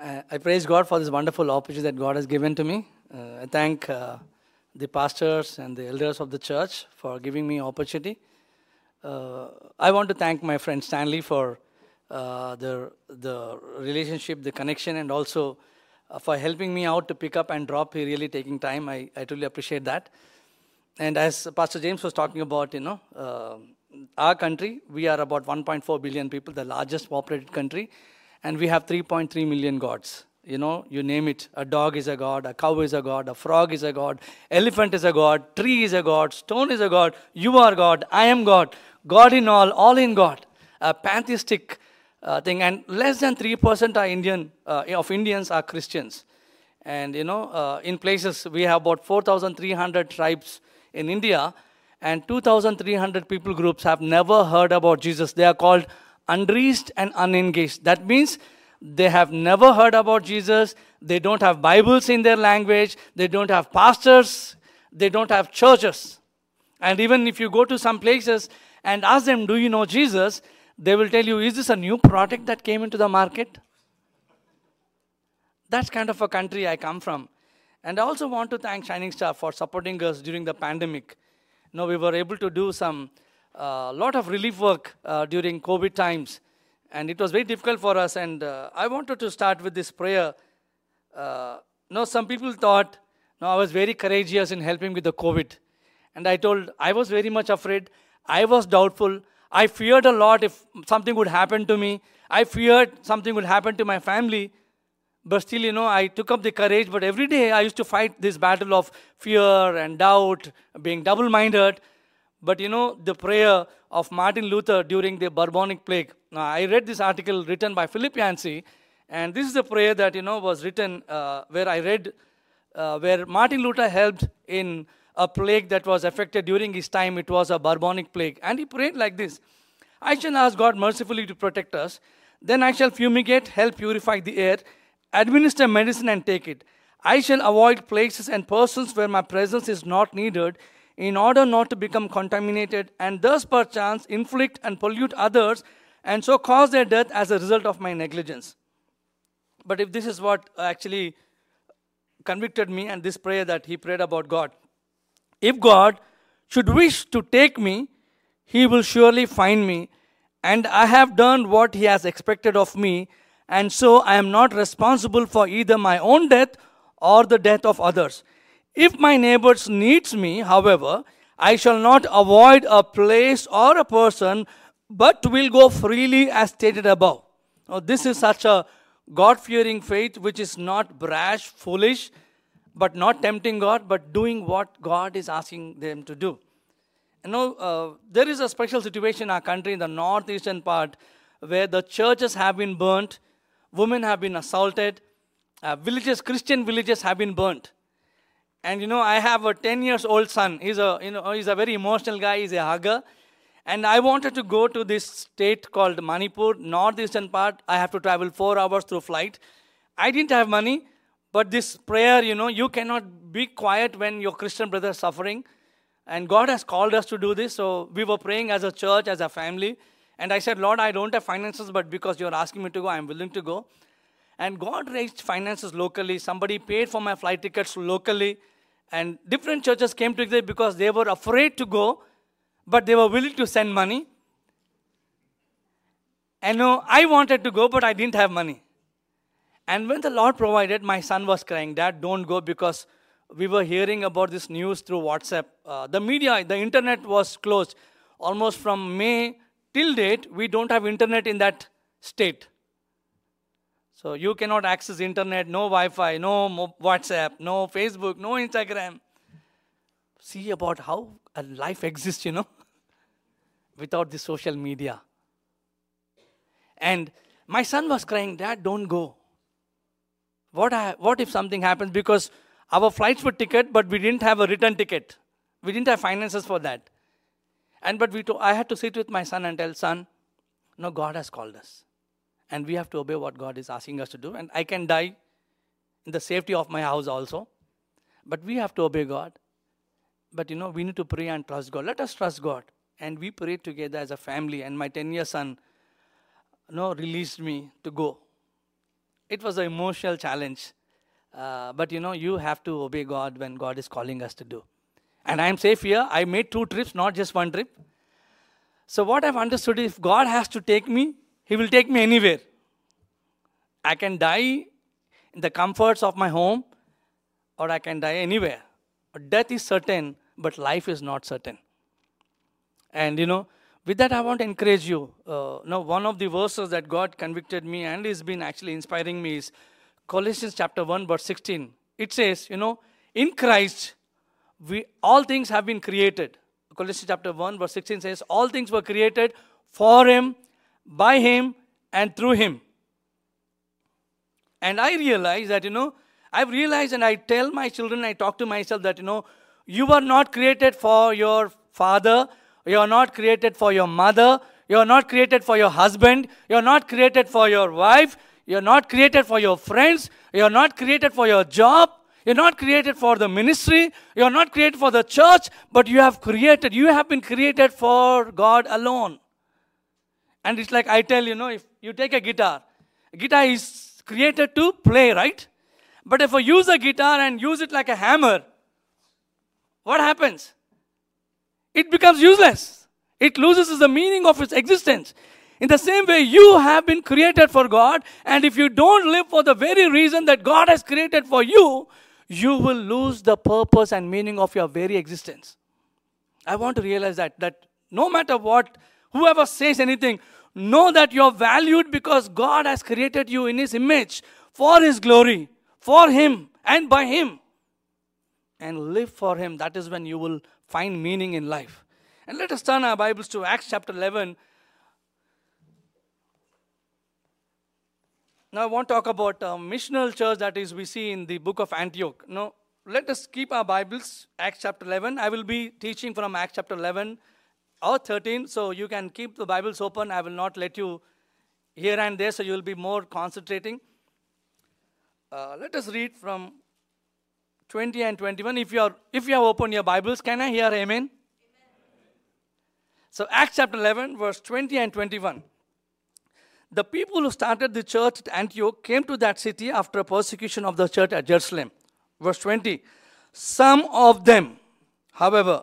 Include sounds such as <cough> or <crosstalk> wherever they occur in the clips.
Uh, I praise God for this wonderful opportunity that God has given to me. Uh, I thank uh, the pastors and the elders of the church for giving me opportunity. Uh, I want to thank my friend Stanley for uh, the the relationship, the connection, and also uh, for helping me out to pick up and drop. He really taking time. I, I truly appreciate that. And as Pastor James was talking about, you know, uh, our country, we are about 1.4 billion people, the largest populated country, and we have 3.3 million gods. You know, you name it. A dog is a god, a cow is a god, a frog is a god, elephant is a god, tree is a god, stone is a god, you are God, I am God, God in all, all in God. A pantheistic uh, thing, and less than 3% are Indian, uh, of Indians are Christians. And you know, uh, in places we have about 4,300 tribes in India, and 2,300 people groups have never heard about Jesus. They are called unreached and unengaged. That means they have never heard about Jesus. They don't have Bibles in their language. They don't have pastors. They don't have churches. And even if you go to some places and ask them, Do you know Jesus? they will tell you, Is this a new product that came into the market? That's kind of a country I come from. And I also want to thank Shining Star for supporting us during the pandemic. You know, we were able to do some uh, lot of relief work uh, during COVID times, and it was very difficult for us. And uh, I wanted to start with this prayer. Uh, no, some people thought, no, I was very courageous in helping with the COVID, and I told I was very much afraid. I was doubtful. I feared a lot if something would happen to me. I feared something would happen to my family. But still, you know, I took up the courage. But every day I used to fight this battle of fear and doubt, being double minded. But you know, the prayer of Martin Luther during the bubonic plague. Now, I read this article written by Philip Yancey, and this is the prayer that you know was written uh, where I read uh, where Martin Luther helped in a plague that was affected during his time. It was a bubonic plague, and he prayed like this: I shall ask God mercifully to protect us. Then I shall fumigate, help purify the air, administer medicine, and take it. I shall avoid places and persons where my presence is not needed in order not to become contaminated and thus perchance inflict and pollute others and so cause their death as a result of my negligence. But if this is what actually convicted me and this prayer that he prayed about God, if God should wish to take me, he will surely find me, and I have done what he has expected of me, and so I am not responsible for either my own death or the death of others. If my neighbors needs me, however, I shall not avoid a place or a person, but will go freely as stated above. Now, this is such a God fearing faith which is not brash, foolish, but not tempting God, but doing what God is asking them to do. You know, uh, there is a special situation in our country in the northeastern part where the churches have been burnt, women have been assaulted, uh, villages, Christian villages have been burnt. And you know, I have a 10 years old son. He's a, you know, he's a very emotional guy. He's a hugger. And I wanted to go to this state called Manipur, northeastern part. I have to travel four hours through flight. I didn't have money, but this prayer, you know, you cannot be quiet when your Christian brother is suffering. And God has called us to do this. So we were praying as a church, as a family. And I said, Lord, I don't have finances, but because you're asking me to go, I'm willing to go. And God raised finances locally. Somebody paid for my flight tickets locally. And different churches came together because they were afraid to go, but they were willing to send money. And no, I wanted to go, but I didn't have money. And when the Lord provided, my son was crying, Dad, don't go because we were hearing about this news through WhatsApp. Uh, the media, the internet was closed. Almost from May till date, we don't have internet in that state. So you cannot access internet, no Wi-Fi, no WhatsApp, no Facebook, no Instagram. See about how a life exists, you know, <laughs> without the social media. And my son was crying, Dad, don't go. What, I, what if something happens? Because our flights were ticket, but we didn't have a return ticket. We didn't have finances for that. And but we to, I had to sit with my son and tell, son, no, God has called us and we have to obey what God is asking us to do. And I can die in the safety of my house also, but we have to obey God. But you know, we need to pray and trust God. Let us trust God. And we prayed together as a family, and my 10 year son you know, released me to go. it was an emotional challenge. Uh, but you know, you have to obey God when God is calling us to do. And I'm safe here. I made two trips, not just one trip. So, what I've understood is if God has to take me, He will take me anywhere. I can die in the comforts of my home, or I can die anywhere. Death is certain, but life is not certain. And you know, with that, I want to encourage you. Uh, now, one of the verses that God convicted me and has been actually inspiring me is Colossians chapter 1, verse 16. It says, you know, in Christ, we all things have been created. Colossians chapter 1, verse 16 says, All things were created for him, by him, and through him. And I realize that, you know, I've realized and I tell my children, I talk to myself that, you know, you were not created for your father, you are not created for your mother, you are not created for your husband, you are not created for your wife, you are not created for your friends, you are not created for your job, you're not created for the ministry, you are not created for the church, but you have created, you have been created for God alone. And it's like I tell you know, if you take a guitar, a guitar is created to play, right? But if I use a guitar and use it like a hammer, what happens? It becomes useless. It loses the meaning of its existence. In the same way, you have been created for God, and if you don't live for the very reason that God has created for you, you will lose the purpose and meaning of your very existence. I want to realize that that no matter what, whoever says anything, know that you're valued because God has created you in His image for His glory, for Him, and by Him. And live for Him. That is when you will find meaning in life. And let us turn our Bibles to Acts chapter 11. Now, I want to talk about a missional church that is we see in the book of Antioch. Now, let us keep our Bibles, Acts chapter 11. I will be teaching from Acts chapter 11 or 13, so you can keep the Bibles open. I will not let you here and there, so you will be more concentrating. Uh, let us read from 20 and 21. If you are if you have opened your Bibles, can I hear amen? amen? So Acts chapter 11, verse 20 and 21. The people who started the church at Antioch came to that city after persecution of the church at Jerusalem. Verse 20. Some of them, however,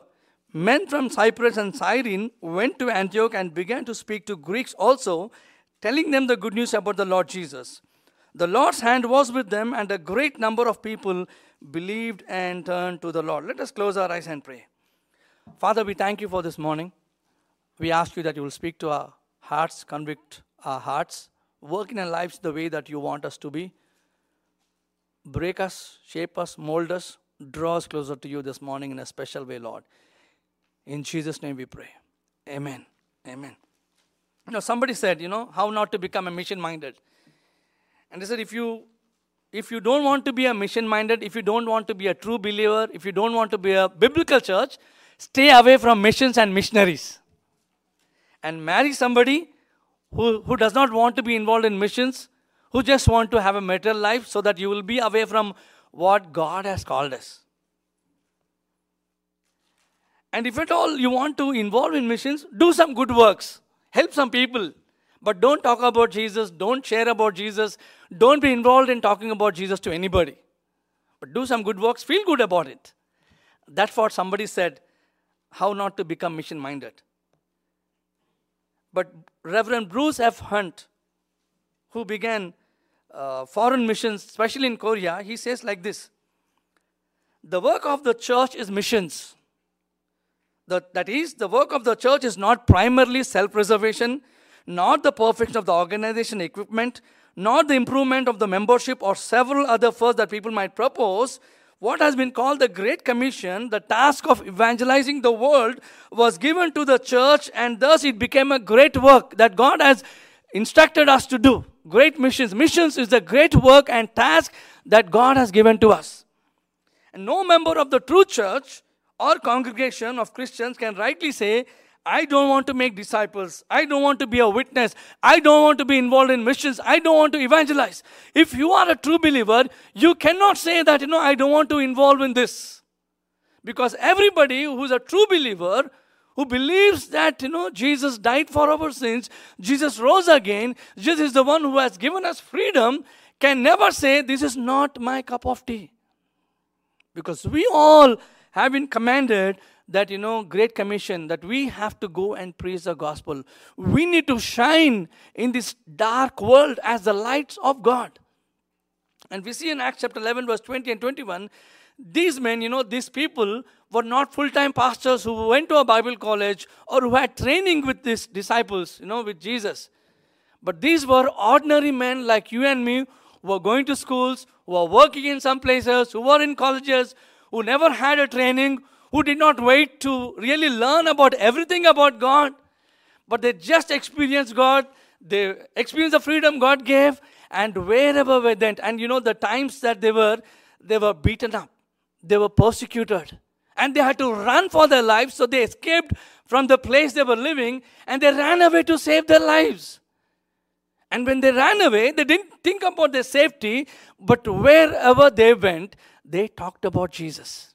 men from Cyprus and Cyrene went to Antioch and began to speak to Greeks also, telling them the good news about the Lord Jesus. The Lord's hand was with them, and a great number of people believed and turned to the Lord. Let us close our eyes and pray. Father, we thank you for this morning. We ask you that you will speak to our hearts, convict our hearts, work in our lives the way that you want us to be. Break us, shape us, mold us, draw us closer to you this morning in a special way, Lord. In Jesus' name we pray. Amen. Amen. You know, somebody said, you know, how not to become a mission minded. And they said, if you if you don't want to be a mission minded, if you don't want to be a true believer, if you don't want to be a biblical church, stay away from missions and missionaries. And marry somebody who, who does not want to be involved in missions, who just want to have a material life so that you will be away from what God has called us. And if at all you want to involve in missions, do some good works, help some people. But don't talk about Jesus, don't share about Jesus, don't be involved in talking about Jesus to anybody. But do some good works, feel good about it. That's what somebody said how not to become mission minded. But Reverend Bruce F. Hunt, who began uh, foreign missions, especially in Korea, he says like this The work of the church is missions. The, that is, the work of the church is not primarily self preservation, not the perfection of the organization equipment, not the improvement of the membership or several other firsts that people might propose. What has been called the Great Commission, the task of evangelizing the world, was given to the church, and thus it became a great work that God has instructed us to do. Great missions. Missions is the great work and task that God has given to us. And no member of the true church or congregation of Christians can rightly say, I don't want to make disciples. I don't want to be a witness. I don't want to be involved in missions. I don't want to evangelize. If you are a true believer, you cannot say that, you know, I don't want to involve in this. Because everybody who's a true believer, who believes that, you know, Jesus died for our sins, Jesus rose again, Jesus is the one who has given us freedom, can never say, This is not my cup of tea. Because we all have been commanded that, you know, Great Commission, that we have to go and preach the gospel. We need to shine in this dark world as the lights of God. And we see in Acts chapter 11, verse 20 and 21, these men, you know, these people were not full time pastors who went to a Bible college or who had training with these disciples, you know, with Jesus. But these were ordinary men like you and me who were going to schools, who were working in some places, who were in colleges, who never had a training, who did not wait to really learn about everything about God, but they just experienced God, they experienced the freedom God gave, and wherever they went, and you know the times that they were, they were beaten up, they were persecuted, and they had to run for their lives, so they escaped from the place they were living, and they ran away to save their lives. And when they ran away, they didn't think about their safety, but wherever they went, they talked about Jesus.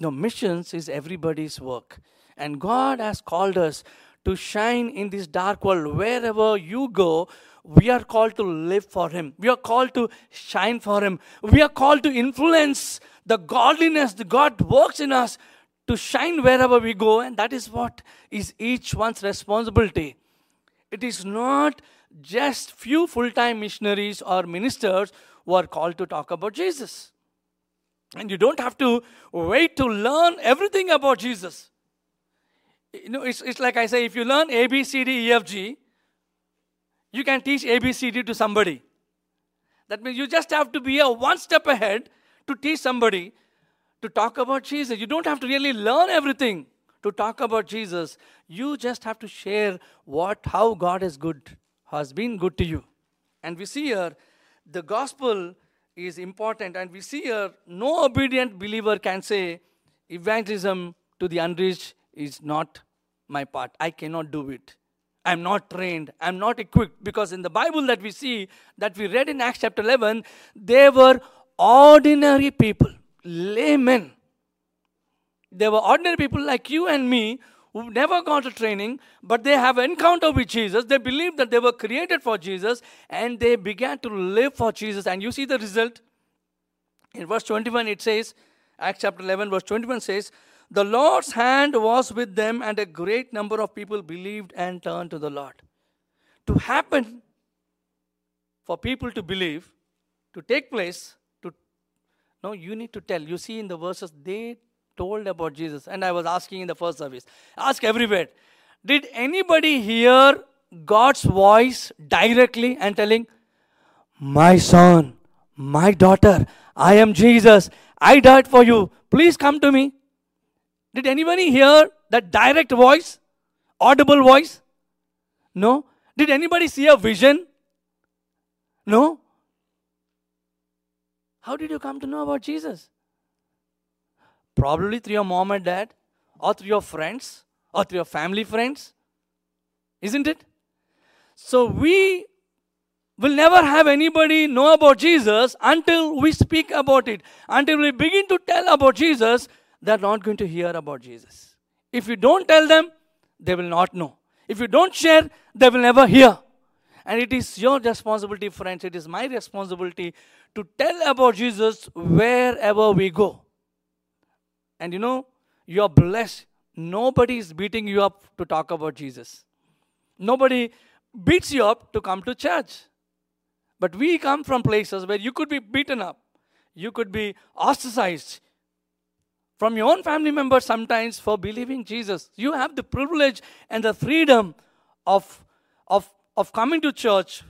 No, missions is everybody's work. And God has called us to shine in this dark world. Wherever you go, we are called to live for Him. We are called to shine for Him. We are called to influence the godliness God works in us to shine wherever we go. And that is what is each one's responsibility. It is not just few full-time missionaries or ministers who are called to talk about Jesus. And you don't have to wait to learn everything about Jesus. You know, it's, it's like I say, if you learn A, B, C, D, E, F, G, you can teach A, B, C, D to somebody. That means you just have to be a one step ahead to teach somebody to talk about Jesus. You don't have to really learn everything to talk about Jesus. You just have to share what how God is good, has been good to you. And we see here the gospel is important. And we see here no obedient believer can say, evangelism to the unreached is not my part. I cannot do it. I'm not trained. I'm not equipped. Because in the Bible that we see, that we read in Acts chapter 11, they were ordinary people, laymen. They were ordinary people like you and me who never got a training, but they have an encounter with Jesus. They believe that they were created for Jesus and they began to live for Jesus. And you see the result. In verse 21, it says, Acts chapter 11, verse 21 says, The Lord's hand was with them, and a great number of people believed and turned to the Lord. To happen, for people to believe, to take place, to no, you need to tell. You see in the verses, they told about Jesus. And I was asking in the first service, ask everywhere, did anybody hear God's voice directly and telling, My son, my daughter, I am Jesus, I died for you, please come to me? Did anybody hear that direct voice, audible voice? No. Did anybody see a vision? No. How did you come to know about Jesus? Probably through your mom and dad, or through your friends, or through your family friends. Isn't it? So we will never have anybody know about Jesus until we speak about it. Until we begin to tell about Jesus, they're not going to hear about Jesus. If you don't tell them, they will not know. If you don't share, they will never hear. And it is your responsibility, friends, it is my responsibility to tell about Jesus wherever we go. And you know, you are blessed. Nobody is beating you up to talk about Jesus. Nobody beats you up to come to church. But we come from places where you could be beaten up, you could be ostracized from your own family members sometimes for believing Jesus. You have the privilege and the freedom of, of, of coming to church.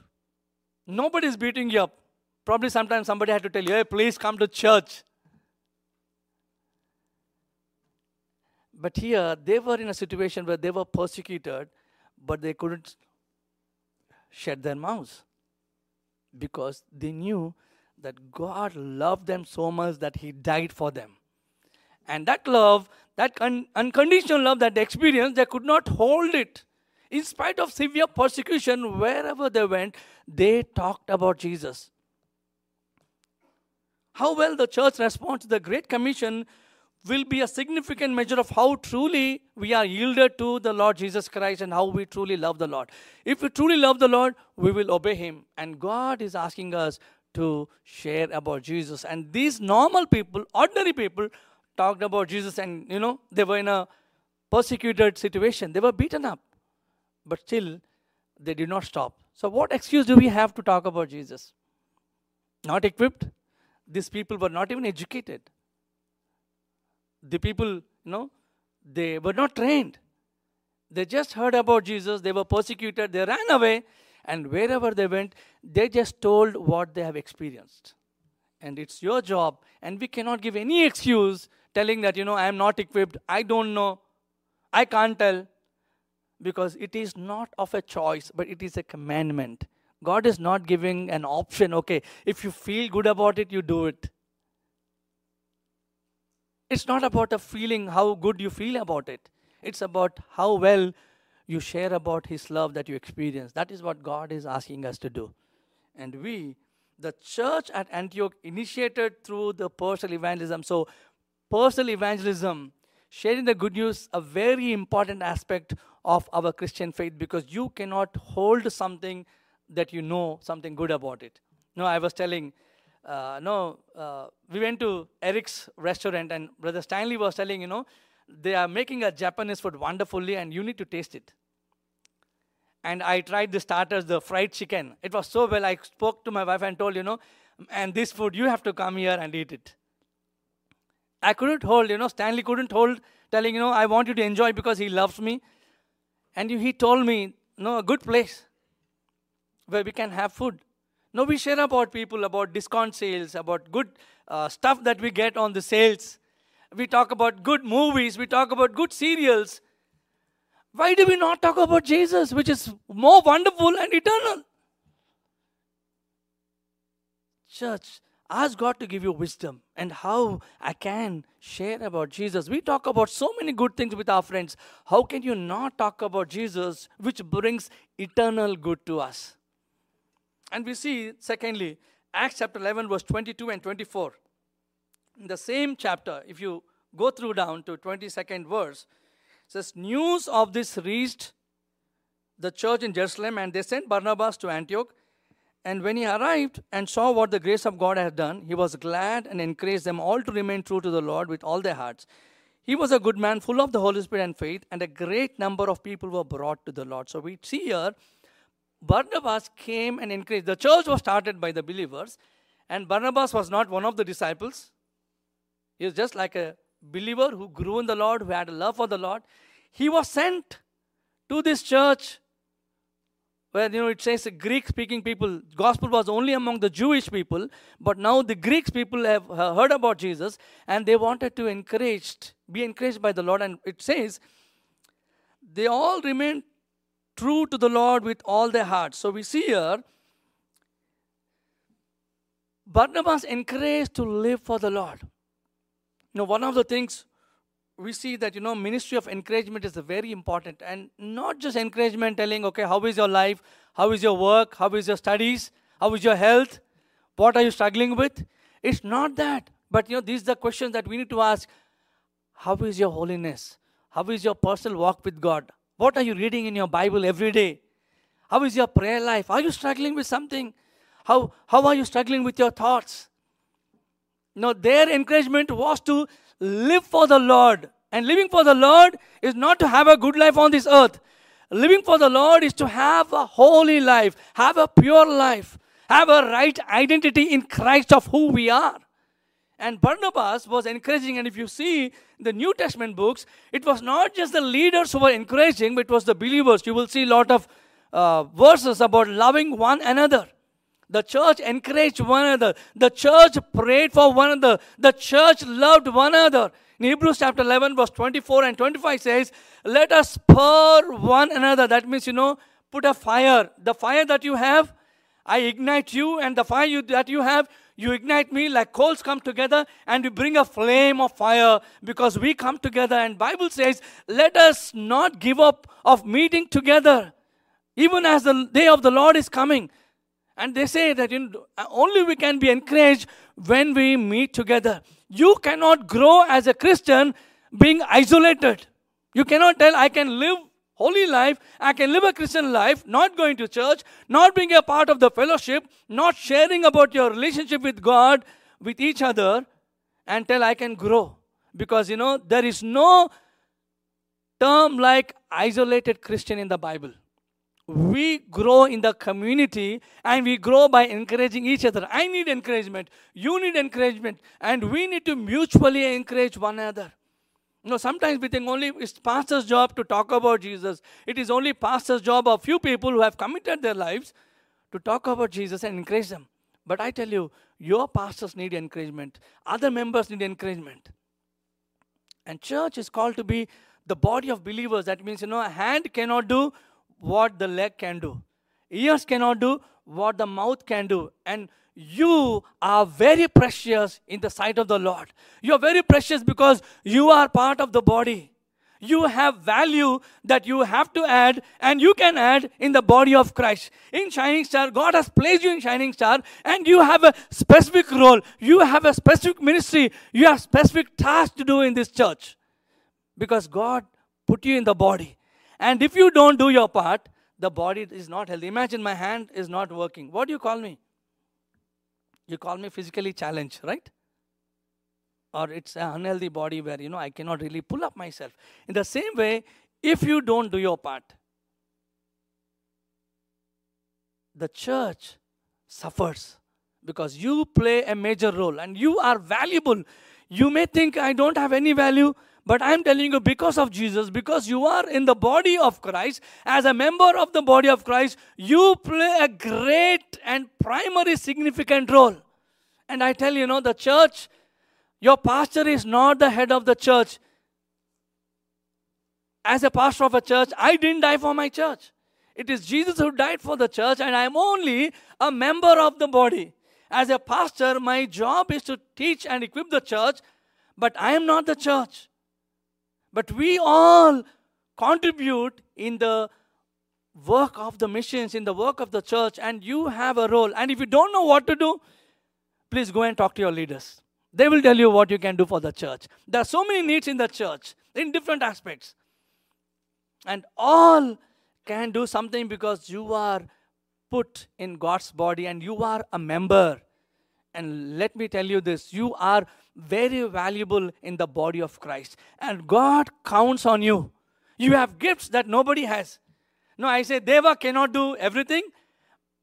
Nobody is beating you up. Probably sometimes somebody had to tell you, hey, please come to church. But here, they were in a situation where they were persecuted, but they couldn't shut their mouths because they knew that God loved them so much that He died for them. And that love, that un- unconditional love that they experienced, they could not hold it. In spite of severe persecution, wherever they went, they talked about Jesus. How well the church responds to the Great Commission will be a significant measure of how truly we are yielded to the Lord Jesus Christ and how we truly love the Lord. If we truly love the Lord, we will obey Him. And God is asking us to share about Jesus. And these normal people, ordinary people, talked about Jesus and, you know, they were in a persecuted situation. They were beaten up. But still, they did not stop. So, what excuse do we have to talk about Jesus? Not equipped. These people were not even educated. The people, you know, they were not trained. They just heard about Jesus, they were persecuted, they ran away, and wherever they went, they just told what they have experienced. And it's your job, and we cannot give any excuse telling that, you know, I am not equipped, I don't know, I can't tell, because it is not of a choice, but it is a commandment. God is not giving an option, okay, if you feel good about it, you do it. It's not about a feeling, how good you feel about it. It's about how well you share about His love that you experience. That is what God is asking us to do. And we, the church at Antioch, initiated through the personal evangelism. So, personal evangelism, sharing the good news, a very important aspect of our Christian faith because you cannot hold something that you know something good about it. No, I was telling, uh, no, uh, we went to Eric's restaurant and Brother Stanley was telling, you know, they are making a Japanese food wonderfully and you need to taste it. And I tried the starters, the fried chicken. It was so well. I spoke to my wife and told, you know, and this food, you have to come here and eat it. I couldn't hold, you know, Stanley couldn't hold, telling, you know, I want you to enjoy because he loves me. And he told me, no, a good place where we can have food. No, we share about people, about discount sales, about good uh, stuff that we get on the sales. We talk about good movies, we talk about good serials. Why do we not talk about Jesus, which is more wonderful and eternal? Church, ask God to give you wisdom and how I can share about Jesus. We talk about so many good things with our friends. How can you not talk about Jesus, which brings eternal good to us? And we see, secondly, Acts chapter 11, verse 22 and 24. In the same chapter, if you go through down to 22nd verse, says, News of this reached the church in Jerusalem, and they sent Barnabas to Antioch. And when he arrived and saw what the grace of God had done, he was glad and encouraged them all to remain true to the Lord with all their hearts. He was a good man, full of the Holy Spirit and faith, and a great number of people were brought to the Lord. So we see here Barnabas came and encouraged. The church was started by the believers, and Barnabas was not one of the disciples. He was just like a believer who grew in the Lord, who had a love for the Lord. He was sent to this church where you know it says the Greek speaking people, gospel was only among the Jewish people, but now the Greeks people have uh, heard about Jesus and they wanted to encouraged, be encouraged by the Lord. And it says they all remained true to the Lord with all their hearts. So we see here Barnabas encouraged to live for the Lord. You know, one of the things we see that you know ministry of encouragement is very important. And not just encouragement telling okay how is your life? How is your work? How is your studies? How is your health? What are you struggling with? It's not that. But you know these are the questions that we need to ask. How is your holiness? How is your personal walk with god what are you reading in your bible every day how is your prayer life are you struggling with something how how are you struggling with your thoughts no their encouragement was to live for the Lord. And living for the Lord is not to have a good life on this earth. Living for the Lord is to have a holy life, have a pure life, have a right identity in Christ of who we are. And Barnabas was encouraging, and if you see the New Testament books, it was not just the leaders who were encouraging, but it was the believers. You will see a lot of uh, verses about loving one another. The church encouraged one another. The church prayed for one another. The church loved one another. In Hebrews chapter 11, verse 24 and 25 says, Let us spur one another. That means, you know, put a fire. The fire that you have, I ignite you, and the fire you, that you have, you ignite me like coals come together and you bring a flame of fire because we come together and bible says let us not give up of meeting together even as the day of the lord is coming and they say that know, only we can be encouraged when we meet together. You cannot grow as a Christian being isolated. You cannot tell, I can live holy life. I can live a Christian life, not going to church, not being a part of the fellowship, not sharing about your relationship with God, with each other, until I can grow. Because, you know, there is no term like isolated Christian in the Bible. We grow in the community and we grow by encouraging each other. I need encouragement. You need encouragement. And we need to mutually encourage one another. You know, sometimes we think only it's pastor's job to talk about Jesus. It is only pastor's job of few people who have committed their lives to talk about Jesus and encourage them. But I tell you, your pastors need encouragement. Other members need encouragement. And church is called to be the body of believers. That means, you know, a hand cannot do what the leg can do. Ears cannot do what the mouth can do. And you are very precious in the sight of the Lord. You are very precious because you are part of the body. You have value that you have to add, and you can add in the body of Christ. In Shining Star, God has placed you in Shining Star, and you have a specific role. You have a specific ministry. You have specific task to do in this church because God put you in the body. And if you don't do your part, the body is not healthy. Imagine my hand is not working. What do you call me? You call me physically challenged, right? Or it's an unhealthy body where, you know, I cannot really pull up myself. In the same way, if you don't do your part, the church suffers because you play a major role and you are valuable. You may think I don't have any value, but I'm telling you, because of Jesus, because you are in the body of Christ, as a member of the body of Christ, you play a great and primary significant role. And I tell you, you know, the church, your pastor is not the head of the church. As a pastor of a church, I didn't die for my church. It is Jesus who died for the church, and I'm only a member of the body. As a pastor, my job is to teach and equip the church, but I am not the church. But we all contribute in the work of the missions, in the work of the church, and you have a role. And if you don't know what to do, please go and talk to your leaders. They will tell you what you can do for the church. There are so many needs in the church in different aspects. And all can do something because you are put in God's body and you are a member. And let me tell you this you are very valuable in the body of Christ. And God counts on you. You have gifts that nobody has. No, I say Deva cannot do everything,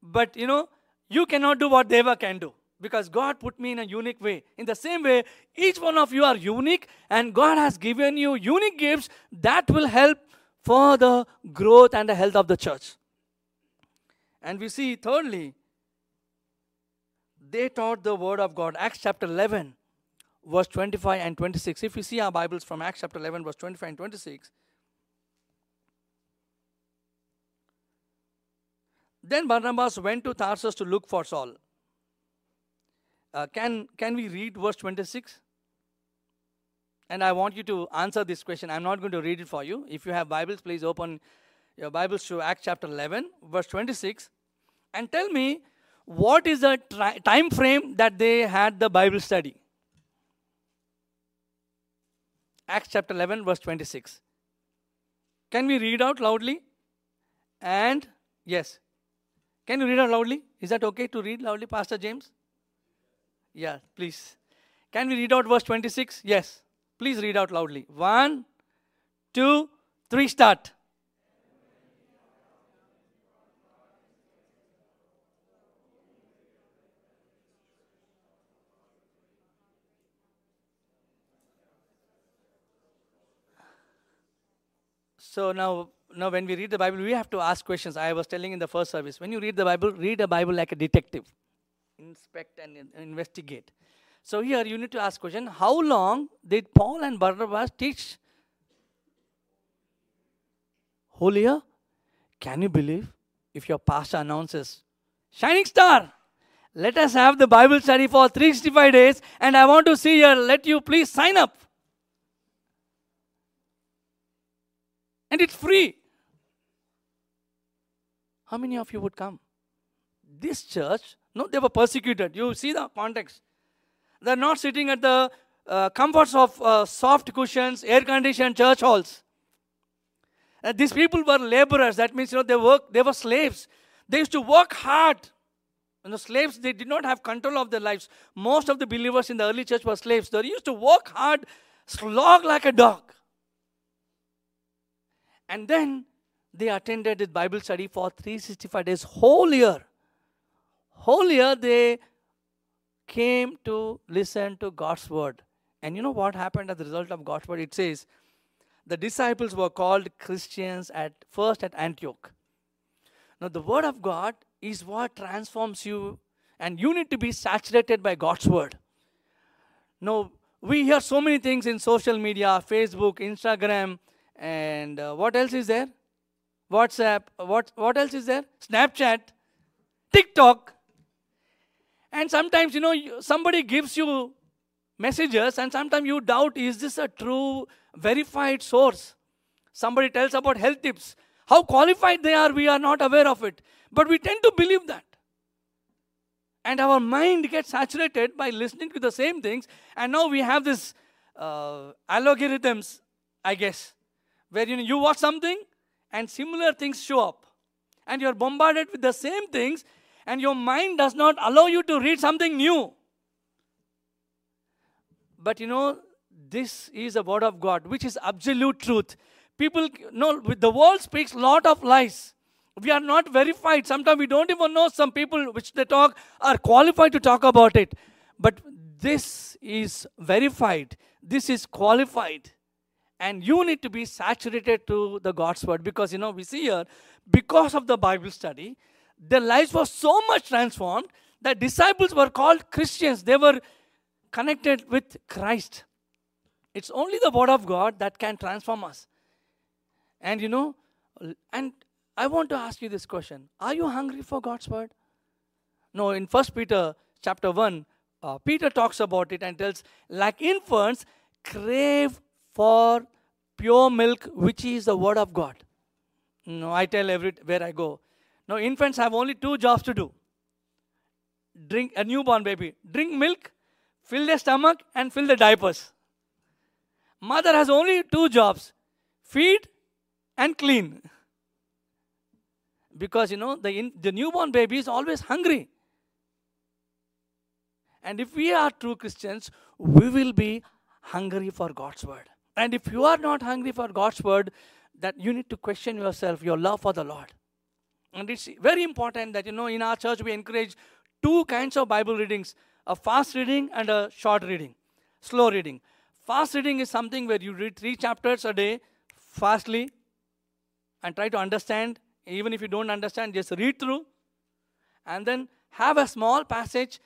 but you know, you cannot do what Deva can do because God put me in a unique way. In the same way, each one of you are unique, and God has given you unique gifts that will help for the growth and the health of the church. And we see, thirdly, they taught the word of God. Acts chapter 11, verse 25 and 26. If you see our Bibles from Acts chapter 11, verse 25 and 26. Then Barnabas went to Tarsus to look for Saul. Uh, can, can we read verse 26? And I want you to answer this question. I'm not going to read it for you. If you have Bibles, please open your Bibles to Acts chapter 11, verse 26, and tell me what is the tri- time frame that they had the Bible study. Acts chapter 11, verse 26. Can we read out loudly? And yes. Can you read out loudly? Is that okay to read loudly, Pastor James? Yeah, please. Can we read out verse 26? Yes. Please read out loudly. One, two, three, start. So now, now when we read the Bible, we have to ask questions. I was telling in the first service, when you read the Bible, read the Bible like a detective. Inspect and investigate. So here you need to ask question, how long did Paul and Barnabas teach whole year? Can you believe if your pastor announces, Shining Star, let us have the Bible study for 365 days and I want to see you, let you please sign up. And it's free. How many of you would come? This church, no, they were persecuted. You see the context. They're not sitting at the uh, comforts of uh, soft cushions, air conditioned church halls. And these people were laborers. That means, you know, they work, they were slaves. They used to work hard. And the slaves, they did not have control of their lives. Most of the believers in the early church were slaves. They used to work hard, slog like a dog. And then they attended this Bible study for 365 days, whole year. Whole year they came to listen to God's word. And you know what happened as a result of God's word? It says, the disciples were called Christians at first at Antioch. Now, the word of God is what transforms you, and you need to be saturated by God's word. Now, we hear so many things in social media Facebook, Instagram, and uh, what else is there? WhatsApp. What, what else is there? Snapchat, TikTok. And sometimes, you know, somebody gives you messages, and sometimes you doubt is this a true, verified source? Somebody tells about health tips. How qualified they are, we are not aware of it. But we tend to believe that. And our mind gets saturated by listening to the same things. And now we have this uh, algorithms, I guess, where you, know, you watch something and similar things show up. And you're bombarded with the same things, and your mind does not allow you to read something new. But you know, this is a word of God, which is absolute truth. People know the world speaks lot of lies. We are not verified. Sometimes we don't even know some people which they talk are qualified to talk about it. But this is verified. This is qualified. And you need to be saturated to the God's word because you know we see here because of the Bible study, their lives were so much transformed that disciples were called Christians. They were connected with Christ. It's only the word of God that can transform us. And you know, and I want to ask you this question Are you hungry for God's word? No, in First Peter chapter 1, uh, Peter talks about it and tells, like infants, crave for pure milk, which is the word of God. No, I tell every where I go. Now, infants have only two jobs to do. Drink a newborn baby, drink milk, fill their stomach, and fill the diapers. Mother has only two jobs feed and clean. Because you know, the, in, the newborn baby is always hungry. And if we are true Christians, we will be hungry for God's word. And if you are not hungry for God's word, that you need to question yourself, your love for the Lord. And it's very important that you know in our church we encourage two kinds of Bible readings a fast reading and a short reading, slow reading. Fast reading is something where you read three chapters a day fastly and try to understand. Even if you don't understand, just read through and then have a small passage,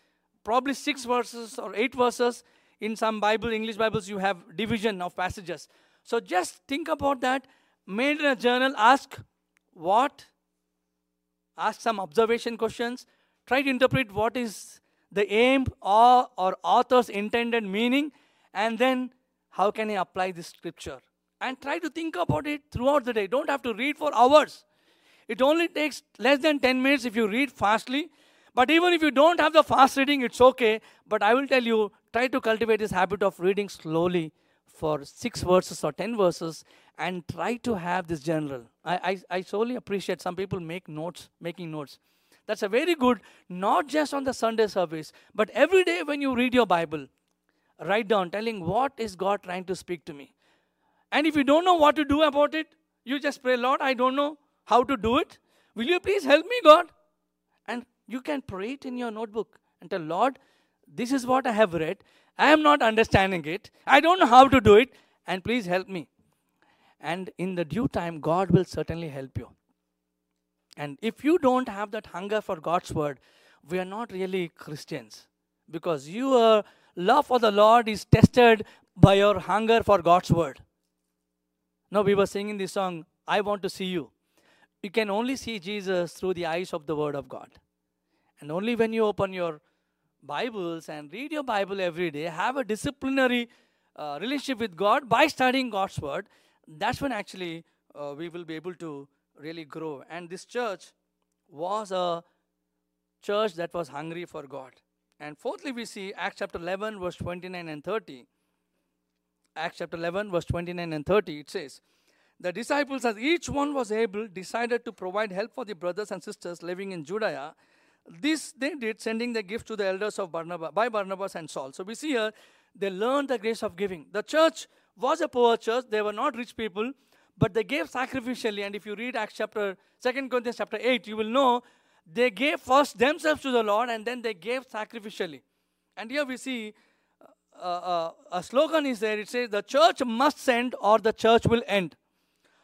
probably six verses or eight verses. In some Bible, English Bibles, you have division of passages. So just think about that. Made in a journal, ask what, ask some observation questions, try to interpret what is the aim or, or author's intended meaning, and then how can I apply this scripture? And try to think about it throughout the day. Don't have to read for hours. It only takes less than 10 minutes if you read fastly. But even if you don't have the fast reading, it's okay. But I will tell you, try to cultivate this habit of reading slowly for six verses or 10 verses and try to have this journal. I, I, I solely appreciate some people make notes, making notes. That's a very good, not just on the Sunday service, but every day when you read your Bible, write down telling what is God trying to speak to me. And if you don't know what to do about it, you just pray, Lord, I don't know how to do it. Will you please help me, God? And you can pray it in your notebook and tell, Lord, this is what I have read. I am not understanding it. I don't know how to do it. And please help me. And in the due time, God will certainly help you. And if you don't have that hunger for God's word, we are not really Christians because your love for the Lord is tested by your hunger for God's word. Now, we were singing this song, I Want to See You. You can only see Jesus through the eyes of the word of God. And only when you open your Bibles and read your Bible every day, have a disciplinary uh, relationship with God by studying God's word, that's when actually uh, we will be able to really grow. And this church was a church that was hungry for God. And fourthly, we see Acts chapter 11, verse 29 and 30. Acts chapter 11, verse 29 and 30, it says, the disciples, as each one was able, decided to provide help for the brothers and sisters living in Judea. This they did, sending the gift to the elders of Barnabas by Barnabas and Saul. So we see here they learned the grace of giving. The church was a poor church; they were not rich people, but they gave sacrificially. And if you read Acts chapter Second Corinthians chapter eight, you will know they gave first themselves to the Lord, and then they gave sacrificially. And here we see uh, uh, a slogan is there. It says, "The church must send, or the church will end."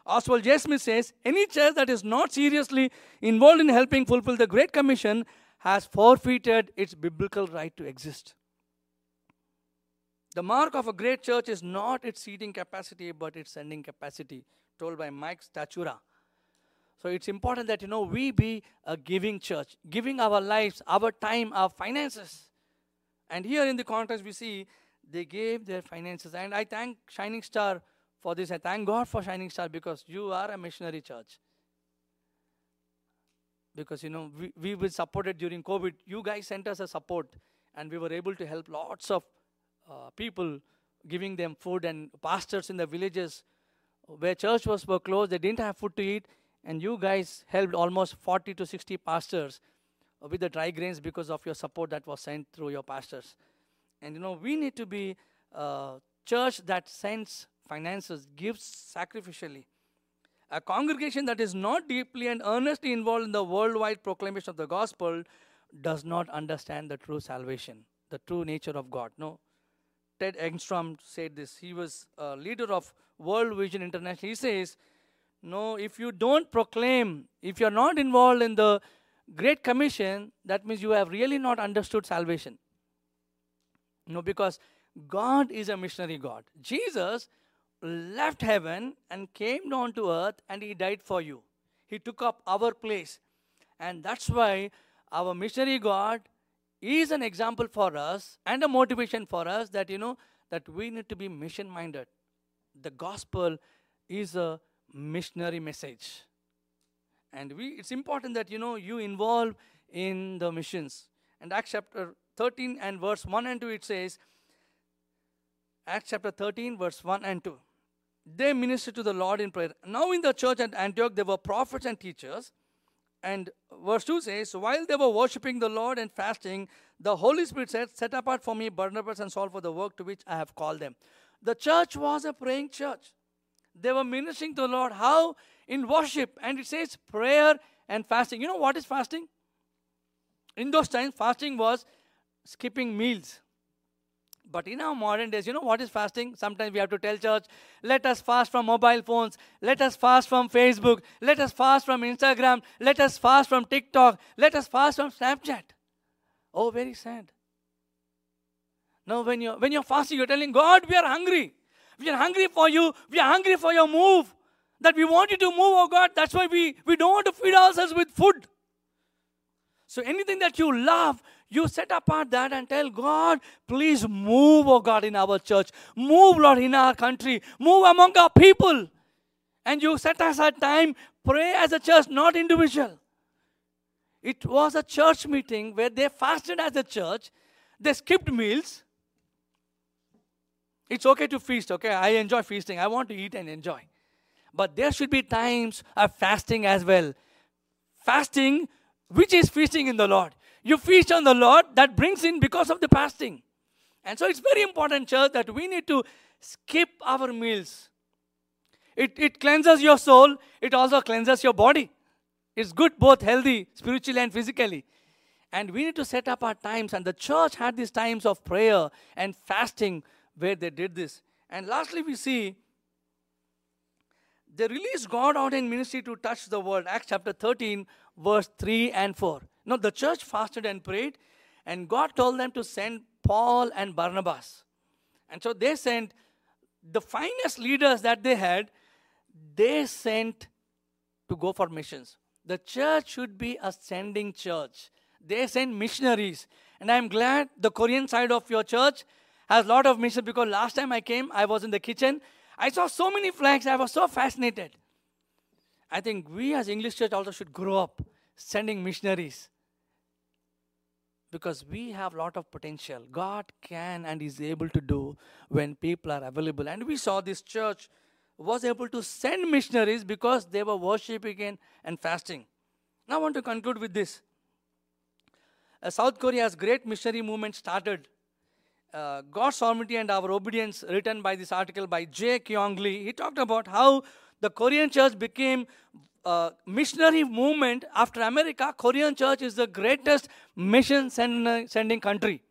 Oswald J. Smith says, any church that is not seriously involved in helping fulfill the Great Commission has forfeited its biblical right to exist. The mark of a great church is not its seating capacity, but its sending capacity, told by Mike Stachura. So it's important that you know we be a giving church, giving our lives, our time, our finances. And here in the context we see they gave their finances. And I thank Shining Star for this. I thank God for Shining Star because you are a missionary church. Because you know we, we were supported during COVID. You guys sent us a support, and we were able to help lots of uh, people, giving them food and pastors in the villages where church was were closed. They didn't have food to eat, and you guys helped almost 40 to 60 pastors with the dry grains because of your support that was sent through your pastors. And you know we need to be a church that sends finances, gives sacrificially. A congregation that is not deeply and earnestly involved in the worldwide proclamation of the gospel does not understand the true salvation, the true nature of God. No. Ted Engstrom said this. He was a leader of World Vision International. He says, No, if you don't proclaim, if you're not involved in the Great Commission, that means you have really not understood salvation. No, because God is a missionary God. Jesus left heaven and came down to earth and he died for you. He took up our place. And that's why our missionary God is an example for us and a motivation for us that, you know, that we need to be mission minded. The gospel is a missionary message. And we, it's important that, you know, you involve in the missions. And Acts chapter 13 and verse 1 and 2, it says, Acts chapter 13, verse 1 and 2 they ministered to the Lord in prayer. Now, in the church at Antioch, there were prophets and teachers. And verse 2 says, While they were worshipping the Lord and fasting, the Holy Spirit said, Set apart for me Barnabas and Saul for the work to which I have called them. The church was a praying church. They were ministering to the Lord. How? In worship. And it says prayer and fasting. You know what is fasting? In those times, fasting was skipping meals. But in our modern days, you know what is fasting? Sometimes we have to tell church, let us fast from mobile phones, let us fast from Facebook, let us fast from Instagram, let us fast from TikTok, let us fast from Snapchat. Oh, very sad. Now, when you're, when you're fasting, you're telling God, we are hungry. We are hungry for you. We are hungry for your move. That we want you to move, oh God. That's why we, we don't want to feed ourselves with food. So anything that you love, you set apart that and tell God, please move, oh God, in our church. Move, Lord, in our country. Move among our people. And you set aside time, pray as a church, not individual. It was a church meeting where they fasted as a church. They skipped meals. It's okay to feast, okay? I enjoy feasting. I want to eat and enjoy. But there should be times of fasting as well. Fasting which is feasting in the Lord. You feast on the Lord, that brings in because of the fasting. And so it's very important, church, that we need to skip our meals. It, it cleanses your soul, it also cleanses your body. It's good, both healthy, spiritually, and physically. And we need to set up our times. And the church had these times of prayer and fasting where they did this. And lastly, we see they released God out in ministry to touch the world. Acts chapter 13, verse 3 and 4. Now, the church fasted and prayed, and God told them to send Paul and Barnabas. And so they sent the finest leaders that they had, they sent to go for missions. The church should be a sending church. They send missionaries. And I'm glad the Korean side of your church has a lot of missions because last time I came, I was in the kitchen. I saw so many flags. I was so fascinated. I think we as English church also should grow up sending missionaries because we have a lot of potential god can and is able to do when people are available and we saw this church was able to send missionaries because they were worshiping and, fasting. Now I want to conclude with this. Uh, South Korea's great missionary movement started. Uh, God's sovereignty and our obedience, written by this article by J. Kyung Lee. He talked about how the Korean church became a missionary movement after America. Korean church is the greatest mission send, sending country.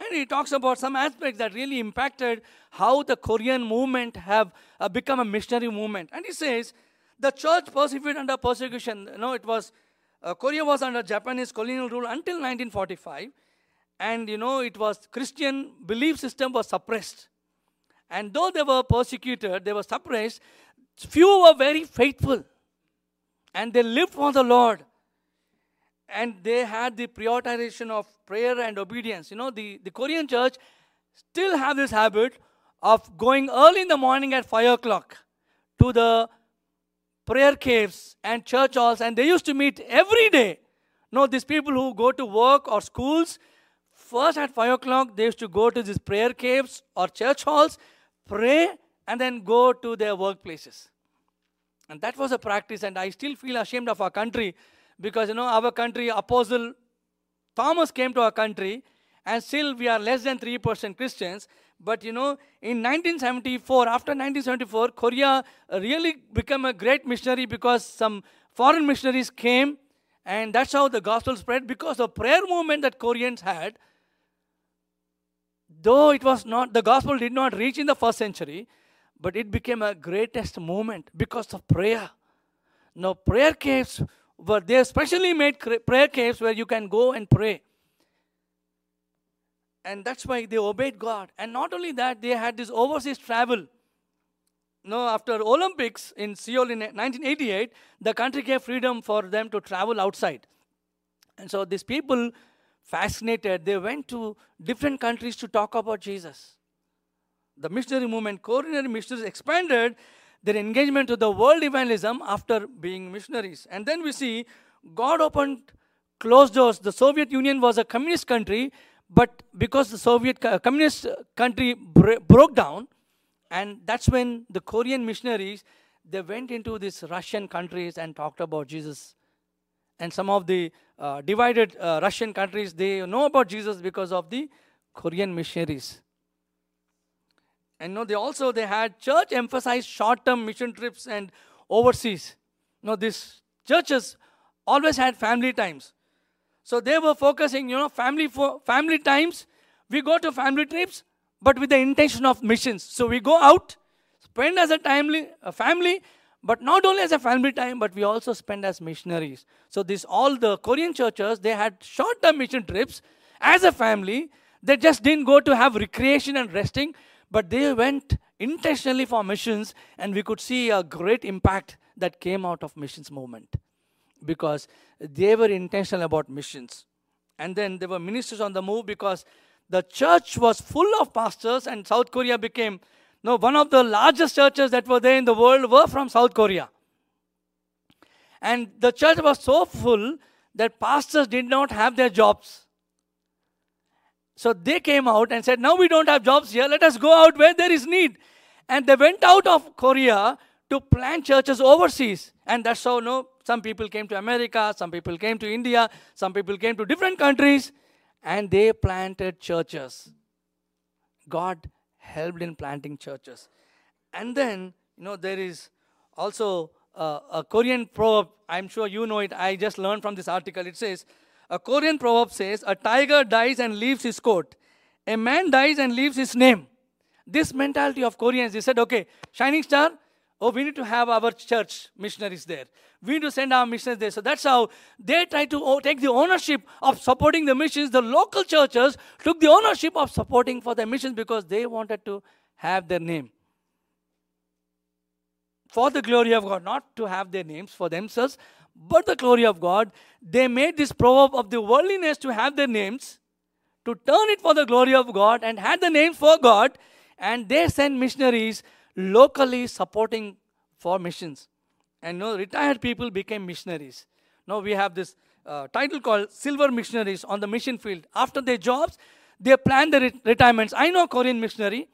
And he talks about some aspects that really impacted how the Korean movement have uh, become a missionary movement. And he says, the church persevered under persecution. You know, it was, uh, Korea was under Japanese colonial rule until 1945. And, you know, it was Christian belief system was suppressed. And though they were persecuted, they were suppressed, few were very faithful. And they lived for the Lord and they had the prioritization of prayer and obedience. You know, the, the Korean church still have this habit of going early in the morning at 5 o'clock to the prayer caves and church halls, and they used to meet every day. No, these people who go to work or schools, first at 5 o'clock, they used to go to these prayer caves or church halls, pray, and then go to their workplaces. And that was a practice, and I still feel ashamed of our country because you know our country apostle thomas came to our country and still we are less than 3% christians. But you know in 1974 after 1974 korea really became a great missionary because some foreign missionaries came and that's how the gospel spread because the prayer movement that koreans had though it was not the gospel did not reach in the first century but it became a greatest movement because of prayer now prayer caves were they specially made prayer caves where you can go and pray. And that's why they obeyed God. And not only that, they had this overseas travel. No, after Olympics in Seoul in 1988, the country gave freedom for them to travel outside. And so these people, fascinated, they went to different countries to talk about Jesus. The missionary movement, Korean missionaries expanded their engagement to the world evangelism after being missionaries. And then we see God opened closed doors. The Soviet Union was a communist country, but because the Soviet communist country broke down, and that's when the Korean missionaries they went into these Russian countries and talked about Jesus. And some of the uh, divided uh, Russian countries they know about Jesus because of the Korean missionaries. And no, they also they had church emphasized short-term mission trips and overseas. You know, these churches always had family times. So they were focusing, you know, family for family times. We go to family trips, but with the intention of missions. So we go out, spend as a timely a family, but not only as a family time, but we also spend as missionaries. So this all the Korean churches they had short-term mission trips as a family. They just didn't go to have recreation and resting, but they went intentionally for missions, and we could see a great impact that came out of missions movement because they were intentional about missions. And then there were ministers on the move because the church was full of pastors, and South Korea became no one of the largest churches that were there in the world were from South Korea. And the church was so full that pastors did not have their jobs. So they came out and said, Now we don't have jobs here, let us go out where there is need. And they went out of Korea to plant churches overseas. And that's how no, some people came to America, some people came to India, some people came to different countries, and they planted churches. God helped in planting churches. And then, you know, there is also a, a Korean proverb, I'm sure you know it, I just learned from this article. It says, a Korean proverb says, A tiger dies and leaves his coat. A man dies and leaves his name. This mentality of Koreans, they said, okay, Shining Star, oh, we need to have our church missionaries there. We need to send our missionaries there. So that's how they try to take the ownership of supporting the missions. The local churches took the ownership of supporting for the missions because they wanted to have their name. For the glory of God, not to have their names for themselves, but the glory of God. They made this proverb of the worldliness to have their names, to turn it for the glory of God, and had the name for God, and they sent missionaries locally supporting for missions. And you know, retired people became missionaries. Now we have this uh, title called Silver Missionaries on the mission field. After their jobs, they planned their retirements. I know a Korean missionary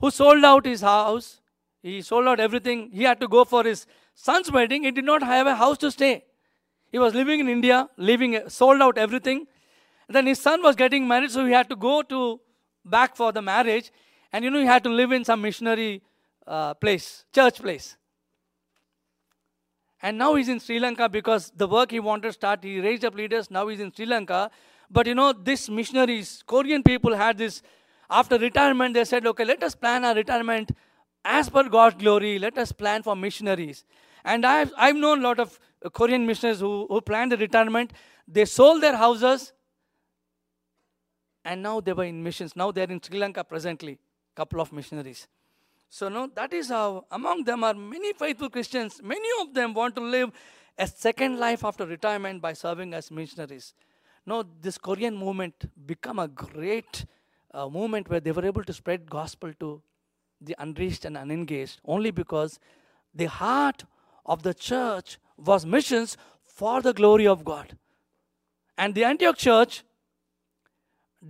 who sold out his house, He sold out everything. He had to go for his son's wedding. He did not have a house to stay. He was living in India, living, sold out everything. Then his son was getting married, so he had to go to back for the marriage. And you know, he had to live in some missionary uh, place, church place. And now he's in Sri Lanka because the work he wanted to start, he raised up leaders. Now he's in Sri Lanka. But you know, these missionaries, Korean people had this, after retirement, they said, okay, let us plan our retirement as per God's glory. Let us plan for missionaries. And I've, I've known a lot of Korean missionaries who, who planned the retirement. They sold their houses and now they were in missions. Now they're in Sri Lanka presently, couple of missionaries. So, no, that is how among them are many faithful Christians. Many of them want to live a second life after retirement by serving as missionaries. No, this Korean movement become a great uh, movement where they were able to spread gospel to the unreached and unengaged only because the heart of the church was missions for the glory of God. And the Antioch church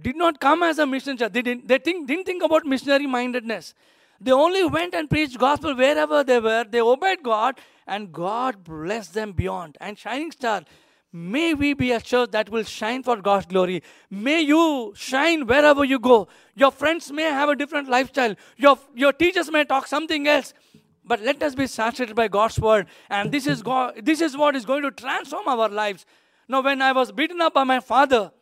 did not come as a mission church. They didn't, they think, didn't think about missionary mindedness. They only went and preached gospel wherever they were. They obeyed God, and God blessed them beyond. And Shining Star, may we be a church that will shine for God's glory. May you shine wherever you go. Your friends may have a different lifestyle. Your, your teachers may talk something else. But let us be saturated by God's word. And this is, God, this is what is going to transform our lives. Now, when I was beaten up by my father,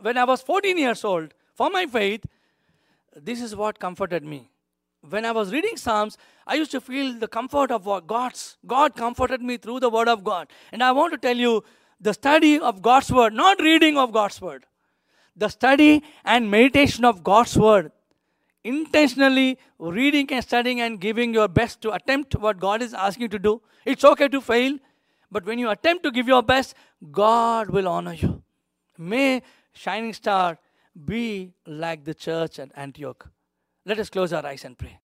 when I was 14 years old, for my faith, this is what comforted me when I was reading Psalms, I used to feel the comfort of God's God comforted me through the Word of God. And I want to tell you the study of God's Word, not reading of God's Word, the study and meditation of God's Word. Intentionally reading and studying and giving your best to attempt what God is asking you to do. It's okay to fail, but when you attempt to give your best, God will honor you. May Shining Star be like the church at Antioch. Let us close our eyes and pray.